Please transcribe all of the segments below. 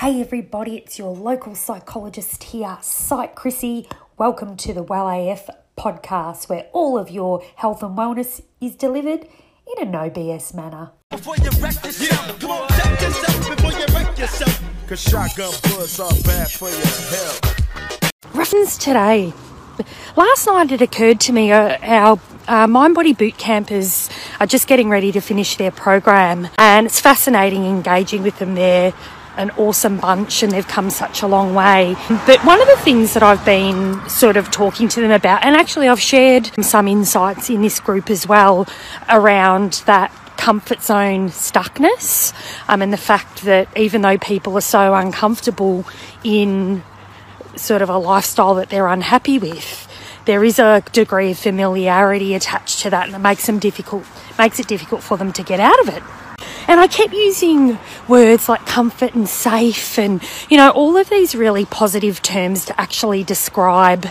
Hey everybody, it's your local psychologist here, Psych Chrissy. Welcome to the Well AF podcast, where all of your health and wellness is delivered in a no BS manner. Before you wreck yourself, come on, check yourself before you wreck yourself. Cause shotgun bullets are bad for your health. Reference today. Last night it occurred to me uh, our uh, Mind Body boot campers are just getting ready to finish their program, and it's fascinating engaging with them. They're an awesome bunch and they've come such a long way. But one of the things that I've been sort of talking to them about, and actually I've shared some insights in this group as well around that comfort zone stuckness um, and the fact that even though people are so uncomfortable in sort of a lifestyle that they're unhappy with, there is a degree of familiarity attached to that and it makes them difficult makes it difficult for them to get out of it. And I kept using words like comfort and safe and, you know, all of these really positive terms to actually describe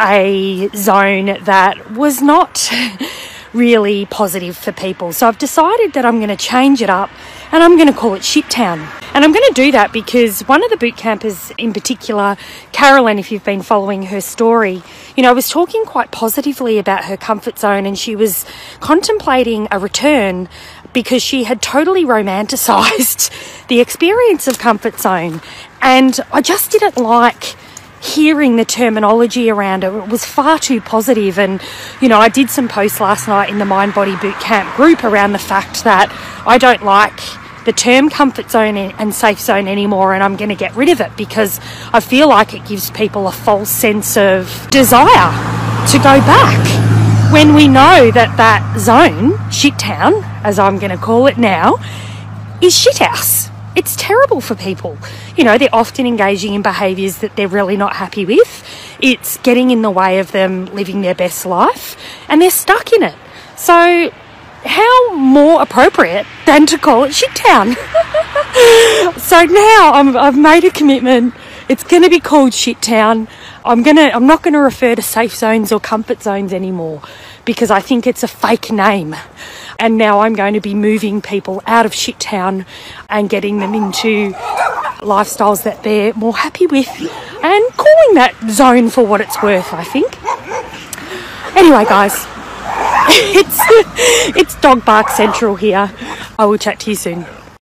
a zone that was not really positive for people. So I've decided that I'm going to change it up and I'm going to call it Shit Town. And I'm going to do that because one of the boot campers in particular, Carolyn, if you've been following her story, you know, was talking quite positively about her comfort zone and she was contemplating a return because she had totally romanticized the experience of comfort zone. And I just didn't like hearing the terminology around it. It was far too positive. And, you know, I did some posts last night in the Mind Body Boot Camp group around the fact that I don't like the term comfort zone and safe zone anymore and I'm going to get rid of it because I feel like it gives people a false sense of desire to go back when we know that that zone, shit town, as I'm going to call it now, is shit house it's terrible for people. You know, they're often engaging in behaviours that they're really not happy with. It's getting in the way of them living their best life and they're stuck in it. So, how more appropriate than to call it Shittown? so now i have made a commitment. It's going to be called Shittown. I'm gonna. I'm not going to refer to safe zones or comfort zones anymore because I think it's a fake name. And now I'm going to be moving people out of shit town and getting them into lifestyles that they're more happy with and calling that zone for what it's worth, I think. Anyway, guys, it's it's dog bark central here. I will chat to you soon.